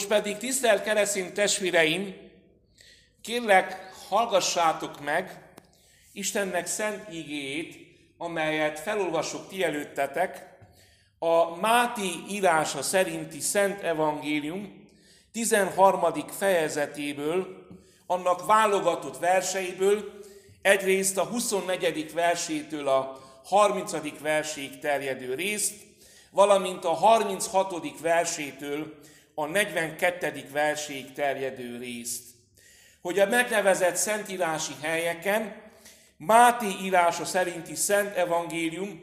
Most pedig, tisztelt keresztény testvéreim, kérlek, hallgassátok meg Istennek szent ígéjét, amelyet felolvasok ti előttetek, a Máti írása szerinti Szent Evangélium 13. fejezetéből, annak válogatott verseiből, egyrészt a 24. versétől a 30. verséig terjedő részt, valamint a 36. versétől a 42. verséig terjedő részt. Hogy a megnevezett szentírási helyeken Máté írása szerinti Szent Evangélium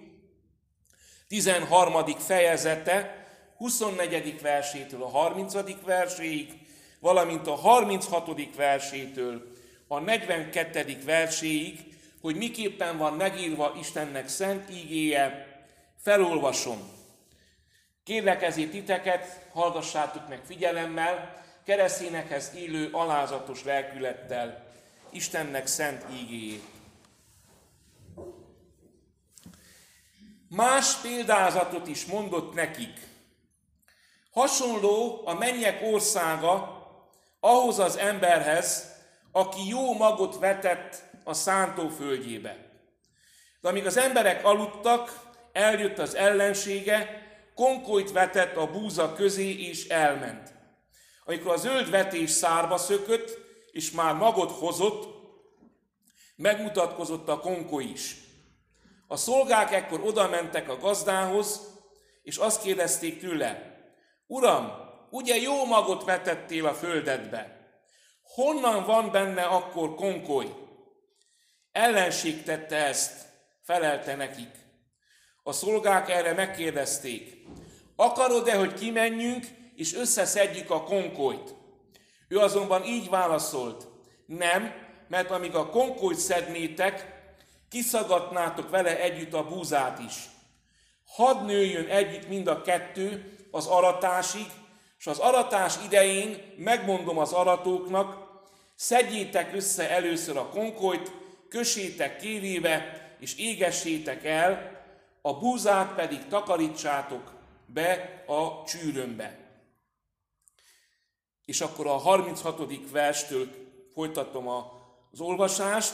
13. fejezete 24. versétől a 30. verséig, valamint a 36. versétől a 42. verséig, hogy miképpen van megírva Istennek szent ígéje, felolvasom. Kérlek ezért titeket, hallgassátok meg figyelemmel, keresztényekhez élő alázatos lelkülettel Istennek szent ígéjét. Más példázatot is mondott nekik. Hasonló a mennyek országa ahhoz az emberhez, aki jó magot vetett a szántóföldjébe. De amíg az emberek aludtak, eljött az ellensége, konkolyt vetett a búza közé és elment. Amikor a zöld vetés szárba szökött, és már magot hozott, megmutatkozott a konkoly is. A szolgák ekkor oda mentek a gazdához, és azt kérdezték tőle, Uram, ugye jó magot vetettél a földedbe? Honnan van benne akkor konkoly? Ellenség tette ezt, felelte nekik. A szolgák erre megkérdezték, akarod-e, hogy kimenjünk, és összeszedjük a konkolyt? Ő azonban így válaszolt, nem, mert amíg a konkolyt szednétek, kiszagadnátok vele együtt a búzát is. Hadd nőjön együtt mind a kettő az aratásig, és az aratás idején megmondom az aratóknak, szedjétek össze először a konkolyt, kösétek kévébe, és égessétek el, a búzát pedig takarítsátok be a csűrömbe. És akkor a 36. verstől folytatom az olvasást.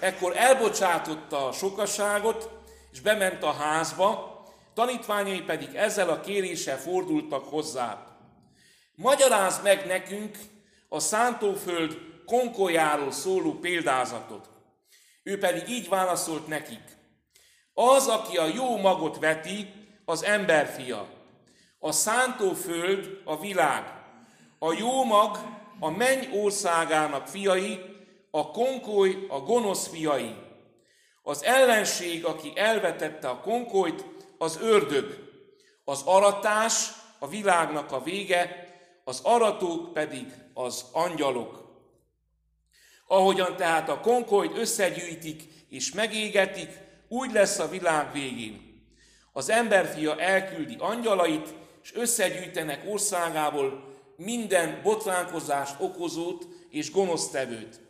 Ekkor elbocsátotta a sokaságot, és bement a házba, tanítványai pedig ezzel a kéréssel fordultak hozzá. Magyaráz meg nekünk a szántóföld konkolyáról szóló példázatot. Ő pedig így válaszolt nekik. Az, aki a jó magot veti, az emberfia. A szántóföld a világ. A jó mag a menny országának fiai, a konkoly a gonosz fiai. Az ellenség, aki elvetette a konkolyt, az ördög. Az aratás a világnak a vége, az aratók pedig az angyalok. Ahogyan tehát a konkolyt összegyűjtik és megégetik, úgy lesz a világ végén. Az emberfia elküldi angyalait, és összegyűjtenek országából minden botránkozást okozót és gonosztevőt.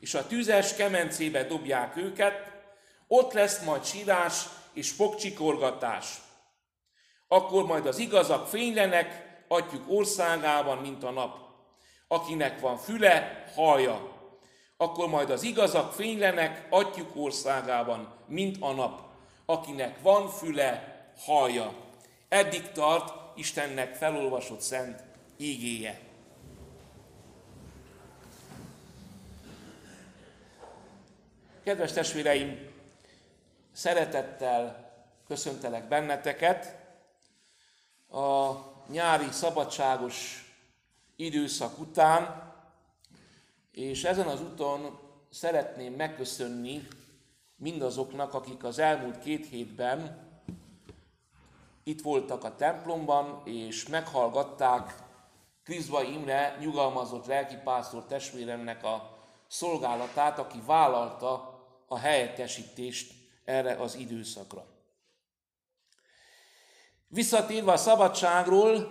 És a tüzes kemencébe dobják őket, ott lesz majd sírás és fogcsikorgatás. Akkor majd az igazak fénylenek, atyuk országában, mint a nap. Akinek van füle, hallja. Akkor majd az igazak fénylenek atyuk országában, mint a nap. Akinek van füle, hallja. Eddig tart Istennek felolvasott szent ígéje. Kedves testvéreim, szeretettel köszöntelek benneteket. A nyári szabadságos időszak után, és ezen az úton szeretném megköszönni mindazoknak, akik az elmúlt két hétben itt voltak a templomban, és meghallgatták Krizva Imre nyugalmazott lelkipásztor testvéremnek a szolgálatát, aki vállalta a helyettesítést erre az időszakra. Visszatérve a szabadságról,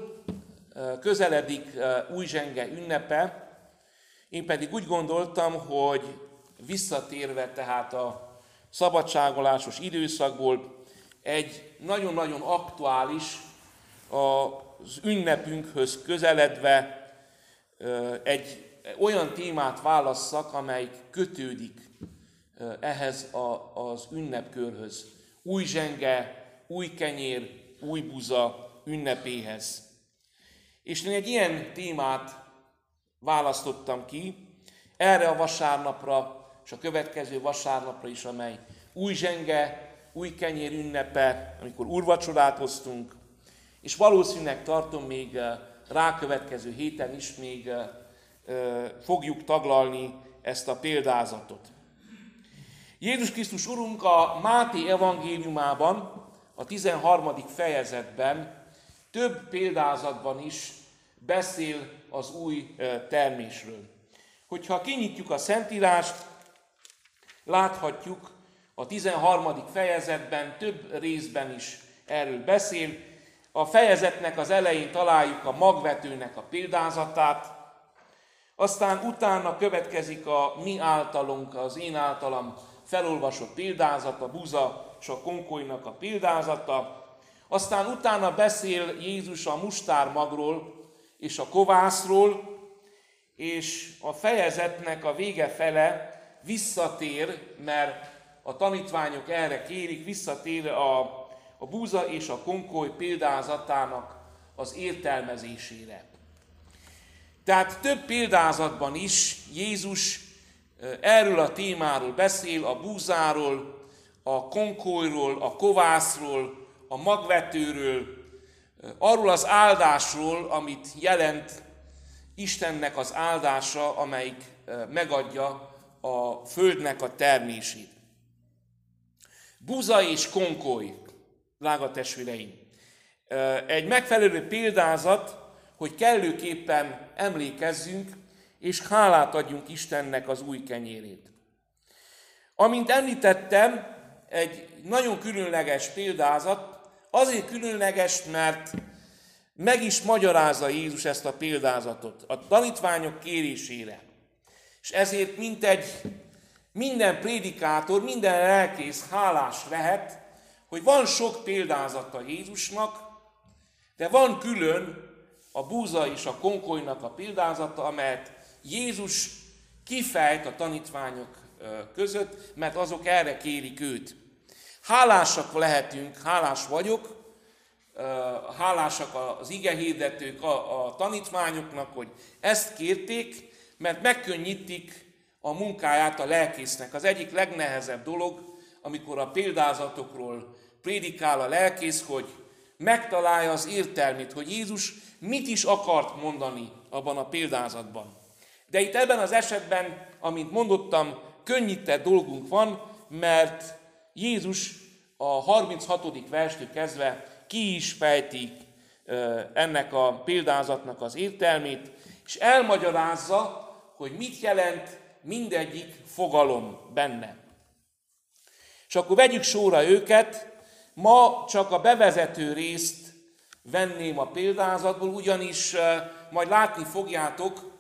közeledik új zsenge ünnepe, én pedig úgy gondoltam, hogy visszatérve tehát a szabadságolásos időszakból egy nagyon-nagyon aktuális, az ünnepünkhöz közeledve egy olyan témát válasszak, amely kötődik ehhez az ünnepkörhöz. Új zsenge, új kenyér, új buza ünnepéhez. És én egy ilyen témát választottam ki, erre a vasárnapra, és a következő vasárnapra is, amely új zsenge, új kenyér ünnepe, amikor úrvacsorát hoztunk, és valószínűleg tartom még rákövetkező héten is még fogjuk taglalni ezt a példázatot. Jézus Krisztus Urunk a Máté evangéliumában, a 13. fejezetben több példázatban is beszél az új termésről. Hogyha kinyitjuk a Szentírást, láthatjuk a 13. fejezetben több részben is erről beszél. A fejezetnek az elején találjuk a magvetőnek a példázatát, aztán utána következik a mi általunk, az én általam felolvasott példázat, a buza és a konkolynak a példázata. Aztán utána beszél Jézus a mustármagról és a kovászról, és a fejezetnek a vége fele visszatér, mert a tanítványok erre kérik, visszatér a, a búza és a konkoly példázatának az értelmezésére. Tehát több példázatban is Jézus erről a témáról beszél, a búzáról, a konkolyról, a kovászról, a magvetőről, arról az áldásról, amit jelent Istennek az áldása, amelyik megadja a földnek a termését. Buza és konkoly, drága testvéreim. Egy megfelelő példázat, hogy kellőképpen emlékezzünk, és hálát adjunk Istennek az új kenyérét. Amint említettem, egy nagyon különleges példázat, azért különleges, mert meg is magyarázza Jézus ezt a példázatot a tanítványok kérésére. És ezért mint egy minden prédikátor, minden lelkész hálás lehet, hogy van sok példázata Jézusnak, de van külön a búza és a konkolynak a példázata, amelyet Jézus kifejt a tanítványok között, mert azok erre kérik őt. Hálásak lehetünk, hálás vagyok, hálásak az igehirdetők a, a tanítványoknak, hogy ezt kérték, mert megkönnyítik a munkáját a lelkésznek. Az egyik legnehezebb dolog, amikor a példázatokról prédikál a lelkész, hogy megtalálja az értelmét, hogy Jézus mit is akart mondani abban a példázatban. De itt ebben az esetben, amint mondottam, könnyített dolgunk van, mert Jézus a 36. verstől kezdve ki is fejti ennek a példázatnak az értelmét, és elmagyarázza, hogy mit jelent mindegyik fogalom benne. És akkor vegyük sorra őket, ma csak a bevezető részt venném a példázatból, ugyanis majd látni fogjátok,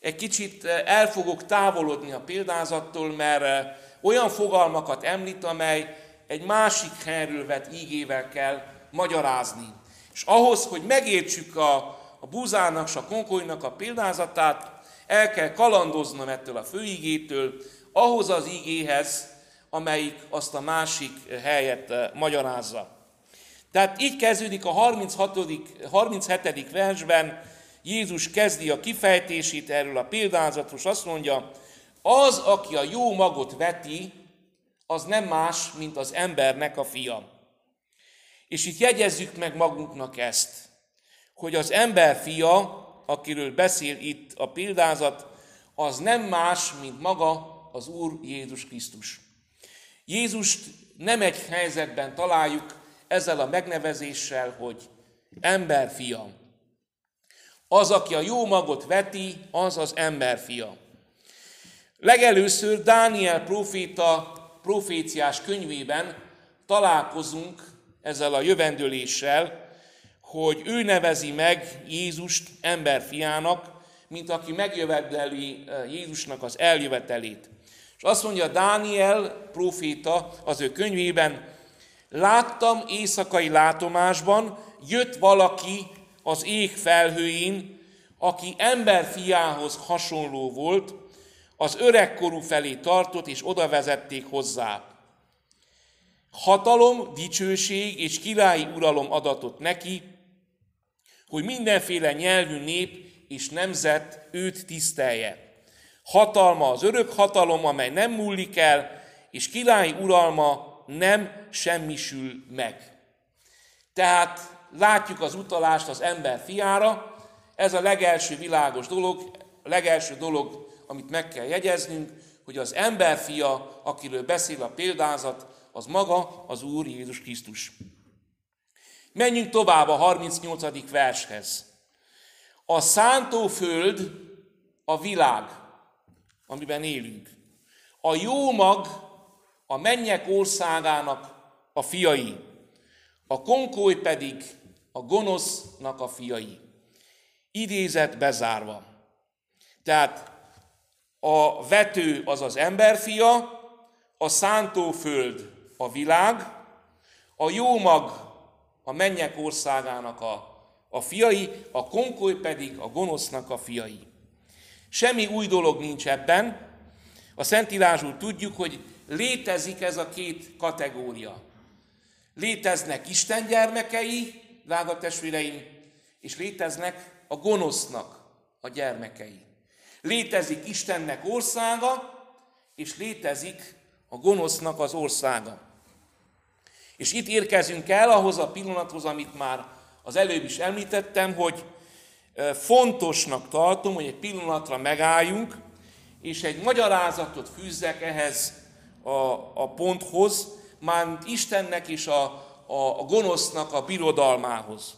egy kicsit el fogok távolodni a példázattól, mert olyan fogalmakat említ, amely egy másik helyről vett ígével kell magyarázni. És ahhoz, hogy megértsük a, a búzának és a konkolynak a példázatát, el kell kalandoznom ettől a főigétől, ahhoz az igéhez, amelyik azt a másik helyet magyarázza. Tehát így kezdődik a 36. 37. versben, Jézus kezdi a kifejtését erről a példázatról, és azt mondja, az, aki a jó magot veti, az nem más, mint az embernek a fia. És itt jegyezzük meg magunknak ezt, hogy az ember fia, akiről beszél itt a példázat, az nem más, mint maga az Úr Jézus Krisztus. Jézust nem egy helyzetben találjuk ezzel a megnevezéssel, hogy ember fia. Az, aki a jó magot veti, az az emberfia. Legelőször Dániel proféta proféciás könyvében találkozunk ezzel a jövendőléssel, hogy ő nevezi meg Jézust emberfiának, mint aki megjöveteli eh, Jézusnak az eljövetelét. És azt mondja Dániel proféta az ő könyvében, Láttam éjszakai látomásban, jött valaki az ég felhőin, aki emberfiához hasonló volt, az öregkorú felé tartott, és oda vezették hozzá. Hatalom, dicsőség és királyi uralom adatott neki, hogy mindenféle nyelvű nép és nemzet őt tisztelje. Hatalma az örök hatalom, amely nem múlik el, és királyi uralma nem semmisül meg. Tehát látjuk az utalást az ember fiára, ez a legelső világos dolog, a legelső dolog, amit meg kell jegyeznünk, hogy az ember fia, akiről beszél a példázat, az maga az Úr Jézus Krisztus. Menjünk tovább a 38. vershez. A szántóföld a világ, amiben élünk. A jó mag a mennyek országának a fiai, a konkoly pedig a gonosznak a fiai. Idézet bezárva. Tehát a vető az az emberfia, a szántóföld a világ, a jó mag a mennyek országának a, a fiai, a konkoly pedig a gonosznak a fiai. Semmi új dolog nincs ebben. A Szentírásból tudjuk, hogy létezik ez a két kategória. Léteznek Isten gyermekei, drága testvéreim, és léteznek a gonosznak a gyermekei. Létezik Istennek országa, és létezik a gonosznak az országa. És itt érkezünk el ahhoz a pillanathoz, amit már az előbb is említettem, hogy fontosnak tartom, hogy egy pillanatra megálljunk, és egy magyarázatot fűzzek ehhez a, a ponthoz, már Istennek és a, a, a gonosznak a birodalmához.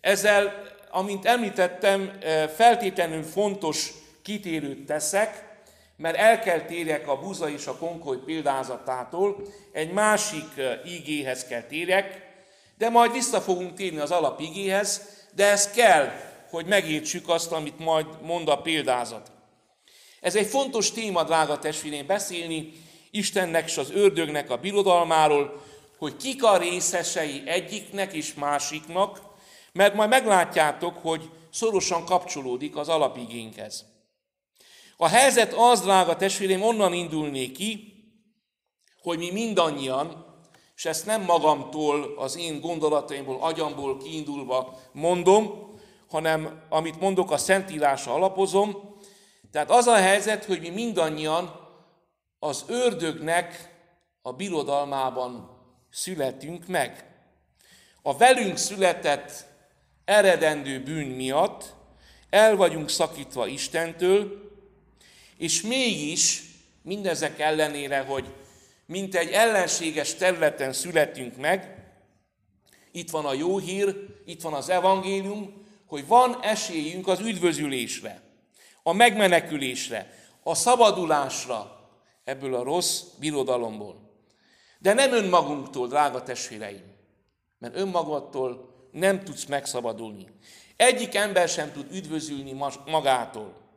Ezzel, amint említettem, feltétlenül fontos kitérőt teszek, mert el kell térjek a buza és a konkoly példázatától, egy másik ígéhez kell térjek, de majd vissza fogunk térni az alapigéhez, de ez kell, hogy megértsük azt, amit majd mond a példázat. Ez egy fontos téma, drága testvérén, beszélni Istennek és az ördögnek a birodalmáról, hogy kik a részesei egyiknek és másiknak, mert majd meglátjátok, hogy szorosan kapcsolódik az alapigénkhez. A helyzet az, drága testvérem, onnan indulnék ki, hogy mi mindannyian, és ezt nem magamtól, az én gondolataimból, agyamból kiindulva mondom, hanem amit mondok, a Szentírásra alapozom. Tehát az a helyzet, hogy mi mindannyian az ördögnek a birodalmában születünk meg. A velünk született eredendő bűn miatt el vagyunk szakítva Istentől, és mégis mindezek ellenére, hogy mint egy ellenséges területen születünk meg, itt van a jó hír, itt van az evangélium, hogy van esélyünk az üdvözülésre, a megmenekülésre, a szabadulásra ebből a rossz birodalomból. De nem önmagunktól, drága testvéreim, mert önmagadtól nem tudsz megszabadulni. Egyik ember sem tud üdvözülni magától.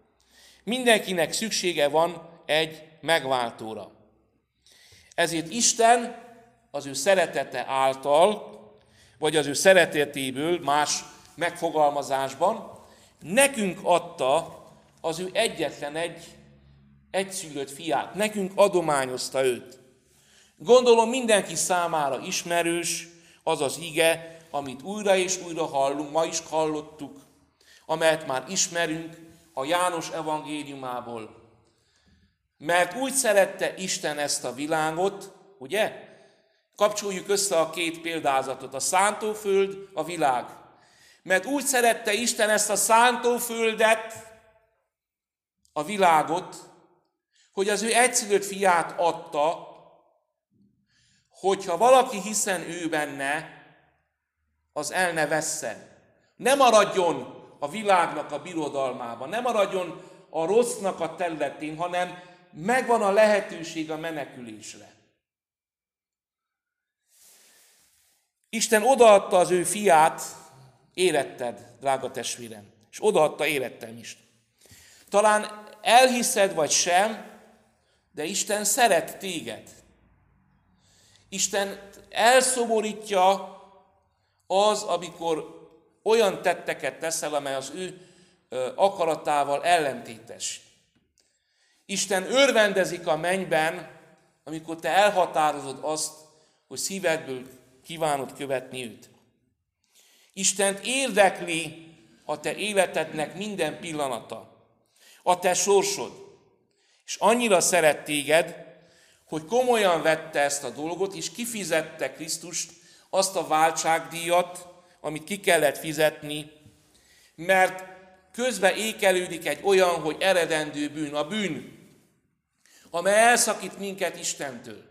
Mindenkinek szüksége van egy megváltóra. Ezért Isten az ő szeretete által, vagy az ő szeretetéből más megfogalmazásban nekünk adta az ő egyetlen egy egyszülött fiát. Nekünk adományozta őt. Gondolom mindenki számára ismerős az az ige, amit újra és újra hallunk, ma is hallottuk, amelyet már ismerünk, a János evangéliumából. Mert úgy szerette Isten ezt a világot, ugye? Kapcsoljuk össze a két példázatot, a szántóföld, a világ. Mert úgy szerette Isten ezt a szántóföldet, a világot, hogy az ő egyszülött fiát adta, hogyha valaki hiszen ő benne, az el ne vesszen. Ne maradjon a világnak a birodalmában, nem maradjon a rossznak a területén, hanem megvan a lehetőség a menekülésre. Isten odaadta az ő fiát, éretted, drága testvérem, és odaadta érettem is. Talán elhiszed vagy sem, de Isten szeret téged. Isten elszomorítja az, amikor olyan tetteket teszel, amely az ő akaratával ellentétes. Isten örvendezik a mennyben, amikor te elhatározod azt, hogy szívedből kívánod követni őt. Istent érdekli a te életednek minden pillanata, a te sorsod. És annyira szeret téged, hogy komolyan vette ezt a dolgot, és kifizette Krisztust azt a váltságdíjat, amit ki kellett fizetni, mert közbe ékelődik egy olyan, hogy eredendő bűn, a bűn, amely elszakít minket Istentől,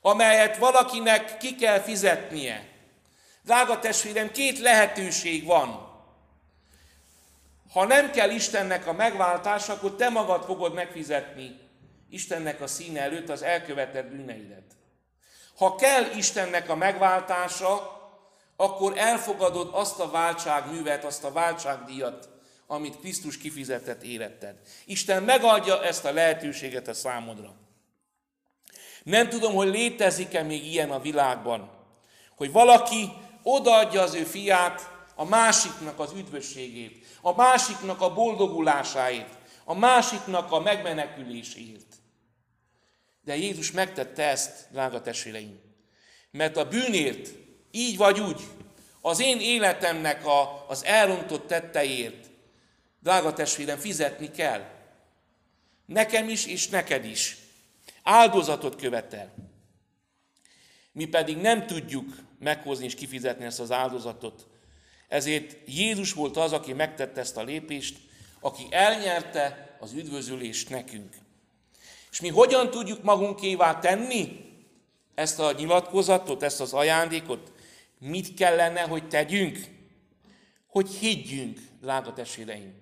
amelyet valakinek ki kell fizetnie. Drága testvérem, két lehetőség van. Ha nem kell Istennek a megváltás, akkor te magad fogod megfizetni Istennek a színe előtt az elkövetett bűneidet. Ha kell Istennek a megváltása, akkor elfogadod azt a váltságművet, azt a váltságdíjat, amit Krisztus kifizetett életed. Isten megadja ezt a lehetőséget a számodra. Nem tudom, hogy létezik-e még ilyen a világban, hogy valaki odaadja az ő fiát a másiknak az üdvösségét, a másiknak a boldogulásáért, a másiknak a megmeneküléséért. De Jézus megtette ezt, drága testvéreim. Mert a bűnért, így vagy úgy, az én életemnek a, az elrontott tetteiért, drága testvérem, fizetni kell. Nekem is, és neked is. Áldozatot követel. Mi pedig nem tudjuk meghozni és kifizetni ezt az áldozatot. Ezért Jézus volt az, aki megtette ezt a lépést, aki elnyerte az üdvözülést nekünk. És mi hogyan tudjuk magunkévá tenni ezt a nyilatkozatot, ezt az ajándékot? Mit kellene, hogy tegyünk? Hogy higgyünk, drága testvéreim.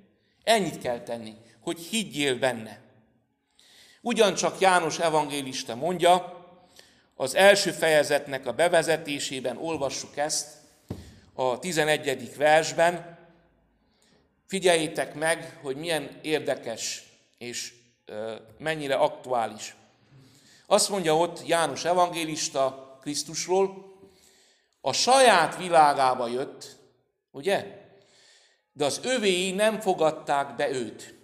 Ennyit kell tenni, hogy higgyél benne. Ugyancsak János evangélista mondja, az első fejezetnek a bevezetésében olvassuk ezt, a 11. versben. Figyeljétek meg, hogy milyen érdekes és mennyire aktuális. Azt mondja ott János evangélista Krisztusról, a saját világába jött, ugye? De az övéi nem fogadták be őt.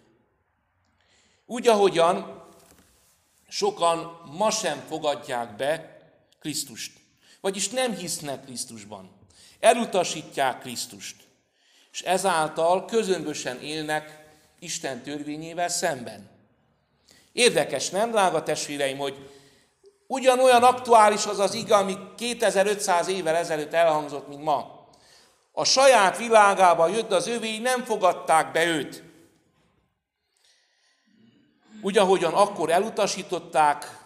Úgy, ahogyan sokan ma sem fogadják be Krisztust. Vagyis nem hisznek Krisztusban. Elutasítják Krisztust. És ezáltal közömbösen élnek Isten törvényével szemben. Érdekes, nem, drága testvéreim, hogy ugyanolyan aktuális az az ige, ami 2500 évvel ezelőtt elhangzott, mint ma. A saját világába jött, az övéi nem fogadták be őt. Úgy, ahogyan akkor elutasították,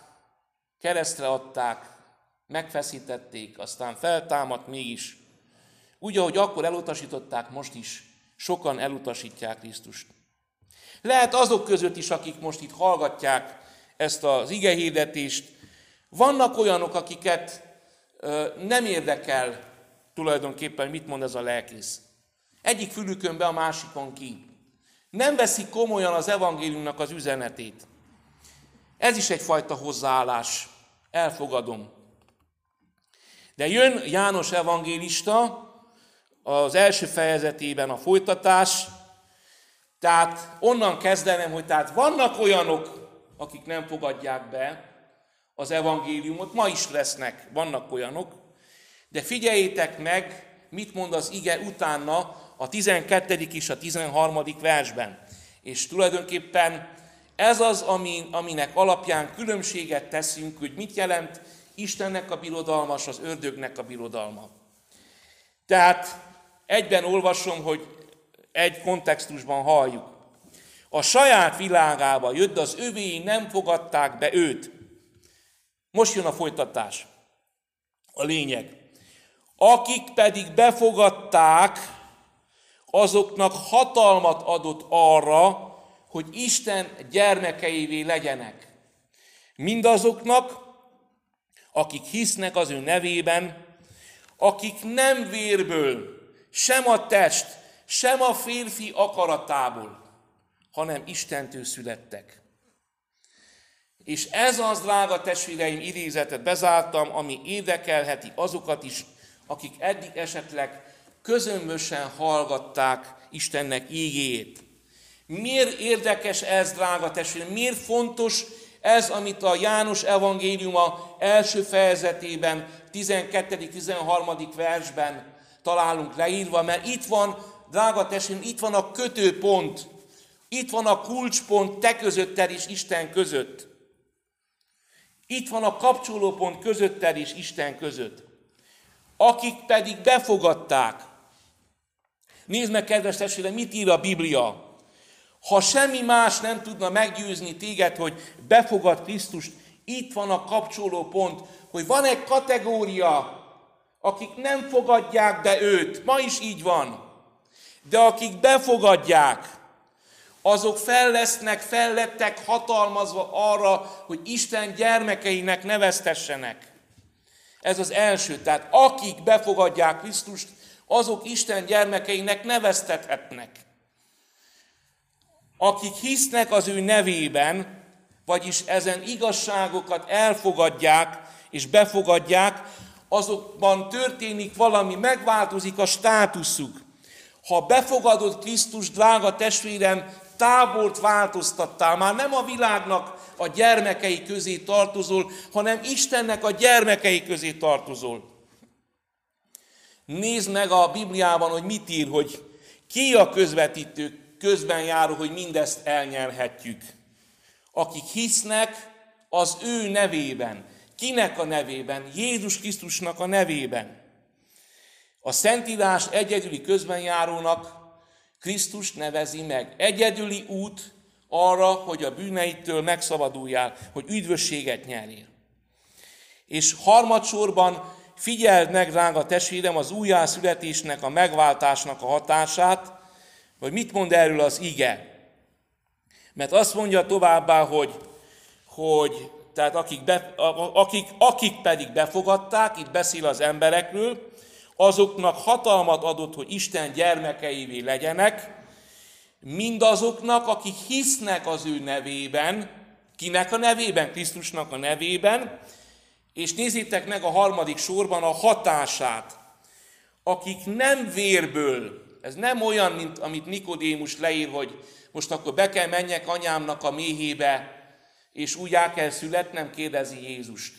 keresztre adták, megfeszítették, aztán feltámadt mégis. Úgy, ahogy akkor elutasították, most is sokan elutasítják Krisztust. Lehet azok között is, akik most itt hallgatják ezt az igehirdetést, vannak olyanok, akiket nem érdekel tulajdonképpen, mit mond ez a lelkész. Egyik fülükön be, a másikon ki. Nem veszik komolyan az evangéliumnak az üzenetét. Ez is egyfajta hozzáállás. Elfogadom. De jön János evangélista, az első fejezetében a folytatás, tehát onnan kezdenem, hogy tehát vannak olyanok, akik nem fogadják be az evangéliumot, ma is lesznek, vannak olyanok, de figyeljétek meg, mit mond az ige utána a 12. és a 13. versben. És tulajdonképpen ez az, ami, aminek alapján különbséget teszünk, hogy mit jelent Istennek a birodalma, az ördögnek a birodalma. Tehát egyben olvasom, hogy egy kontextusban halljuk. A saját világába jött, az övéi nem fogadták be őt. Most jön a folytatás. A lényeg. Akik pedig befogadták, azoknak hatalmat adott arra, hogy Isten gyermekeivé legyenek. Mindazoknak, akik hisznek az ő nevében, akik nem vérből, sem a test, sem a férfi akaratából, hanem Istentől születtek. És ez az, drága testvéreim, idézetet bezártam, ami érdekelheti azokat is, akik eddig esetleg közömbösen hallgatták Istennek ígéjét. Miért érdekes ez, drága testvéreim? Miért fontos ez, amit a János evangéliuma első fejezetében, 12.-13. versben találunk leírva, mert itt van, drága testvéreim, itt van a kötőpont, itt van a kulcspont te közötted és Isten között. Itt van a kapcsolópont közötted és Isten között. Akik pedig befogadták. Nézd meg, kedves testvérem, mit ír a Biblia. Ha semmi más nem tudna meggyőzni téged, hogy befogad Krisztust, itt van a kapcsoló pont, hogy van egy kategória, akik nem fogadják be őt, ma is így van, de akik befogadják, azok fel lesznek, fellettek hatalmazva arra, hogy Isten gyermekeinek neveztessenek. Ez az első. Tehát akik befogadják Krisztust, azok Isten gyermekeinek neveztethetnek akik hisznek az ő nevében, vagyis ezen igazságokat elfogadják és befogadják, azokban történik valami, megváltozik a státuszuk. Ha befogadod Krisztus, drága testvérem, tábort változtattál, már nem a világnak a gyermekei közé tartozol, hanem Istennek a gyermekei közé tartozol. Nézd meg a Bibliában, hogy mit ír, hogy ki a közvetítő közben járó, hogy mindezt elnyerhetjük. Akik hisznek az ő nevében. Kinek a nevében? Jézus Krisztusnak a nevében. A Szentírás egyedüli közbenjárónak Krisztus nevezi meg. Egyedüli út arra, hogy a bűneitől megszabaduljál, hogy üdvösséget nyerjél. És harmadsorban figyeld meg, drága testvérem, az újjászületésnek, a megváltásnak a hatását, vagy mit mond erről az ige? Mert azt mondja továbbá, hogy, hogy tehát akik, be, akik, akik pedig befogadták, itt beszél az emberekről, azoknak hatalmat adott, hogy Isten gyermekeivé legyenek, mindazoknak, akik hisznek az ő nevében, kinek a nevében? Krisztusnak a nevében, és nézzétek meg a harmadik sorban a hatását, akik nem vérből, ez nem olyan, mint amit Nikodémus leír, hogy most akkor be kell menjek anyámnak a méhébe, és úgy el kell születnem, kérdezi Jézust.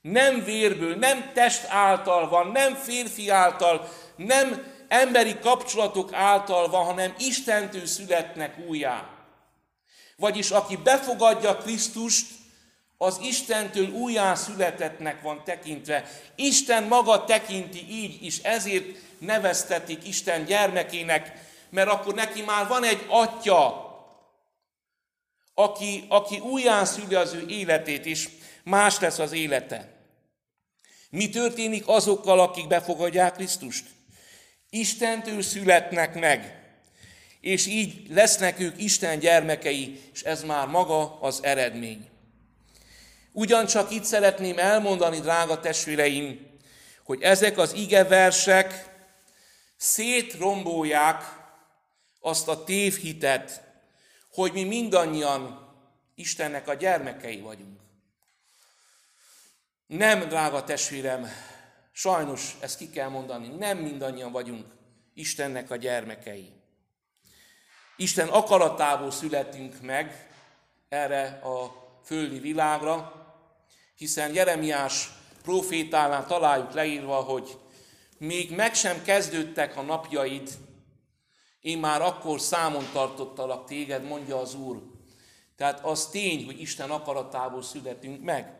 Nem vérből, nem test által van, nem férfi által, nem emberi kapcsolatok által van, hanem Istentől születnek újjá. Vagyis aki befogadja Krisztust, az Istentől újjá születetnek van tekintve. Isten maga tekinti így is, ezért neveztetik Isten gyermekének, mert akkor neki már van egy atya, aki, aki újján szüli az ő életét, és más lesz az élete. Mi történik azokkal, akik befogadják Krisztust? Istentől születnek meg, és így lesznek ők Isten gyermekei, és ez már maga az eredmény. Ugyancsak itt szeretném elmondani, drága testvéreim, hogy ezek az ige versek szétrombolják azt a tévhitet, hogy mi mindannyian Istennek a gyermekei vagyunk. Nem, drága testvérem, sajnos ezt ki kell mondani, nem mindannyian vagyunk Istennek a gyermekei. Isten akaratából születünk meg erre a földi világra, hiszen Jeremiás profétálán találjuk leírva, hogy még meg sem kezdődtek a napjaid, én már akkor számon tartottalak téged, mondja az Úr. Tehát az tény, hogy Isten akaratából születünk meg.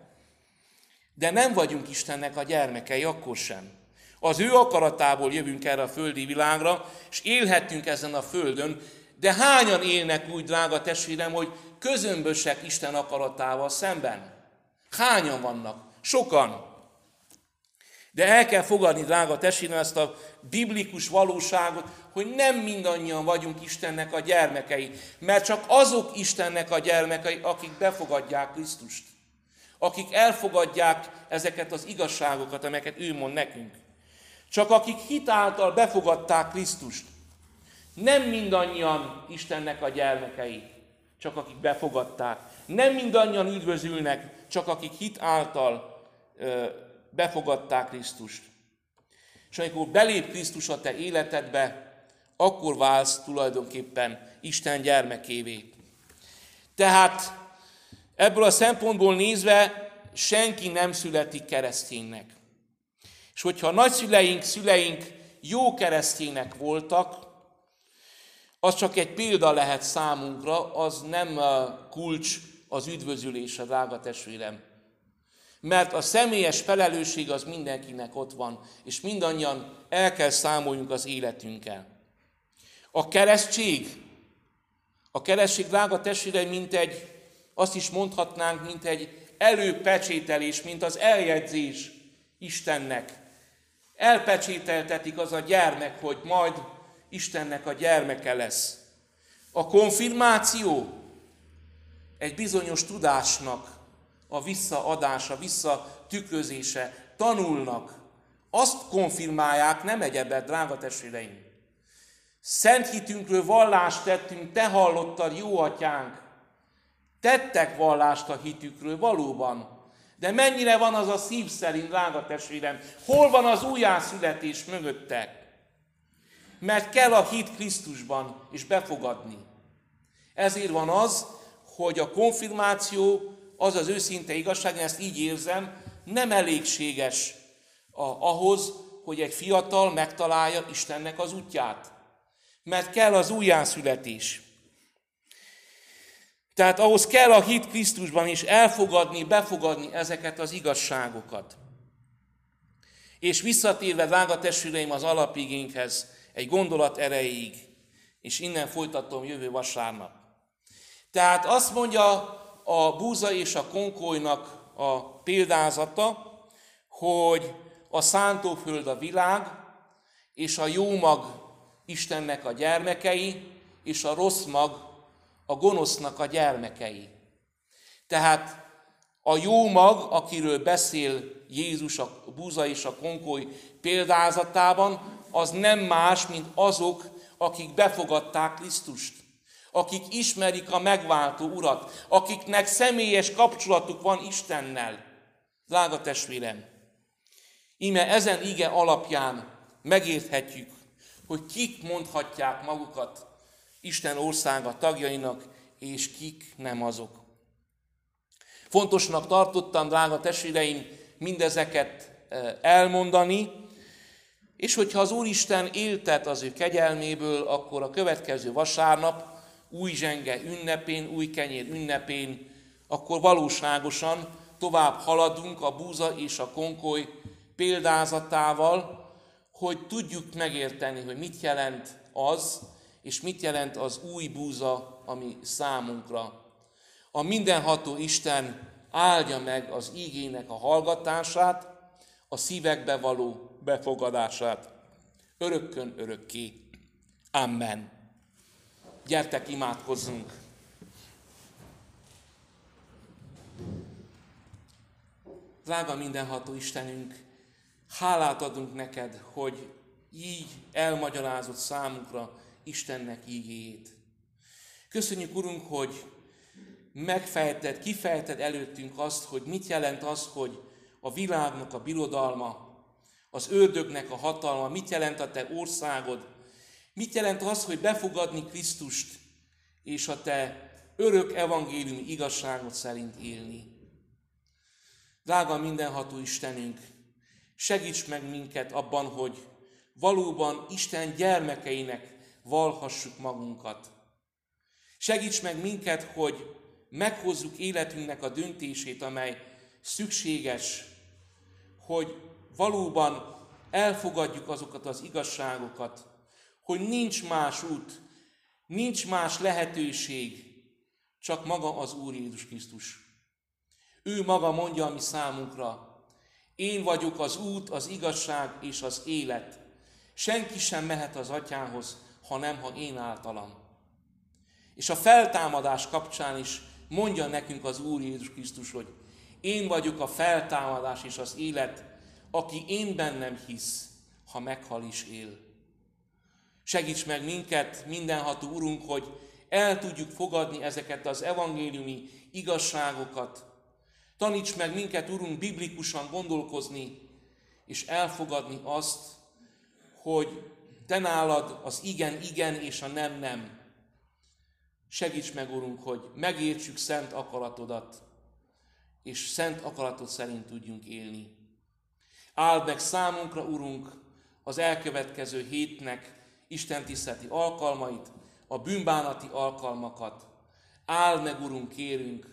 De nem vagyunk Istennek a gyermekei akkor sem. Az ő akaratából jövünk erre a földi világra, és élhetünk ezen a földön, de hányan élnek úgy, drága testvérem, hogy közömbösek Isten akaratával szemben? Hányan vannak? Sokan. De el kell fogadni, drága testvérem, ezt a biblikus valóságot, hogy nem mindannyian vagyunk Istennek a gyermekei, mert csak azok Istennek a gyermekei, akik befogadják Krisztust. Akik elfogadják ezeket az igazságokat, amelyeket ő mond nekünk. Csak akik hitáltal befogadták Krisztust. Nem mindannyian Istennek a gyermekei, csak akik befogadták. Nem mindannyian üdvözülnek, csak akik hit által befogadták Krisztust. És amikor belép Krisztus a te életedbe, akkor válsz tulajdonképpen Isten gyermekévé. Tehát ebből a szempontból nézve senki nem születik kereszténynek. És hogyha a nagyszüleink, szüleink jó keresztények voltak, az csak egy példa lehet számunkra, az nem kulcs az üdvözülés, a drága testvérem. Mert a személyes felelősség az mindenkinek ott van, és mindannyian el kell számoljunk az életünkkel. A keresztség, a keresztség drága testvére, mint egy, azt is mondhatnánk, mint egy előpecsételés, mint az eljegyzés Istennek. Elpecsételtetik az a gyermek, hogy majd Istennek a gyermeke lesz. A konfirmáció egy bizonyos tudásnak a visszaadása, visszatükrözése. Tanulnak. Azt konfirmálják, nem egyebet, drága testvéreim. Szent hitünkről vallást tettünk, te hallottad, jó atyánk. Tettek vallást a hitükről, valóban. De mennyire van az a szív szerint, drága testvérem? Hol van az újjászületés mögöttek? Mert kell a hit Krisztusban, és befogadni. Ezért van az, hogy a konfirmáció, az az őszinte igazság, én ezt így érzem, nem elégséges a, ahhoz, hogy egy fiatal megtalálja Istennek az útját. Mert kell az újjászületés. Tehát ahhoz kell a hit Krisztusban is elfogadni, befogadni ezeket az igazságokat. És visszatérve, drága testvéreim, az alapigénkhez, egy gondolat erejéig, és innen folytatom jövő vasárnap. Tehát azt mondja a búza és a konkolynak a példázata, hogy a szántóföld a világ, és a jó mag Istennek a gyermekei, és a rossz mag a gonosznak a gyermekei. Tehát a jó mag, akiről beszél Jézus a búza és a konkoly példázatában, az nem más, mint azok, akik befogadták Krisztust, akik ismerik a megváltó urat, akiknek személyes kapcsolatuk van Istennel. Drága testvérem, íme ezen ige alapján megérthetjük, hogy kik mondhatják magukat Isten országa tagjainak, és kik nem azok. Fontosnak tartottam, drága testvéreim, mindezeket eh, elmondani, és hogyha az Úristen éltet az ő kegyelméből, akkor a következő vasárnap, új zsenge ünnepén, új kenyér ünnepén, akkor valóságosan tovább haladunk a búza és a konkoly példázatával, hogy tudjuk megérteni, hogy mit jelent az, és mit jelent az új búza, ami számunkra. A mindenható Isten áldja meg az ígének a hallgatását, a szívekbe való befogadását. Örökkön örökké. Amen. Gyertek, imádkozzunk! Drága mindenható Istenünk, hálát adunk neked, hogy így elmagyarázott számunkra Istennek ígéjét. Köszönjük, Urunk, hogy megfejted, kifejted előttünk azt, hogy mit jelent az, hogy a világnak a birodalma, az ördögnek a hatalma, mit jelent a te országod, mit jelent az, hogy befogadni Krisztust, és a te örök evangéliumi igazságot szerint élni. Drága mindenható Istenünk, segíts meg minket abban, hogy valóban Isten gyermekeinek valhassuk magunkat. Segíts meg minket, hogy meghozzuk életünknek a döntését, amely szükséges, hogy valóban elfogadjuk azokat az igazságokat, hogy nincs más út, nincs más lehetőség, csak maga az Úr Jézus Krisztus. Ő maga mondja a mi számunkra, én vagyok az út, az igazság és az élet. Senki sem mehet az atyához, ha nem, ha én általam. És a feltámadás kapcsán is mondja nekünk az Úr Jézus Krisztus, hogy én vagyok a feltámadás és az élet, aki én bennem hisz, ha meghal is él. Segíts meg minket, mindenható Urunk, hogy el tudjuk fogadni ezeket az evangéliumi igazságokat. Taníts meg minket, Urunk, biblikusan gondolkozni, és elfogadni azt, hogy te nálad az igen, igen és a nem, nem. Segíts meg, Urunk, hogy megértsük szent akaratodat, és szent akaratod szerint tudjunk élni. Áld meg számunkra, Urunk, az elkövetkező hétnek Isten tiszteleti alkalmait, a bűnbánati alkalmakat. Áld meg, Urunk, kérünk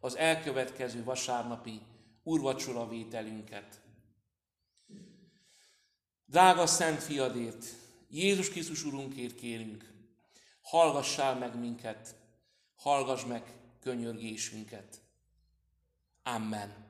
az elkövetkező vasárnapi urvacsora vételünket. Drága Szent Fiadért, Jézus Krisztus Urunkért kérünk, hallgassál meg minket, hallgass meg könyörgésünket. Amen.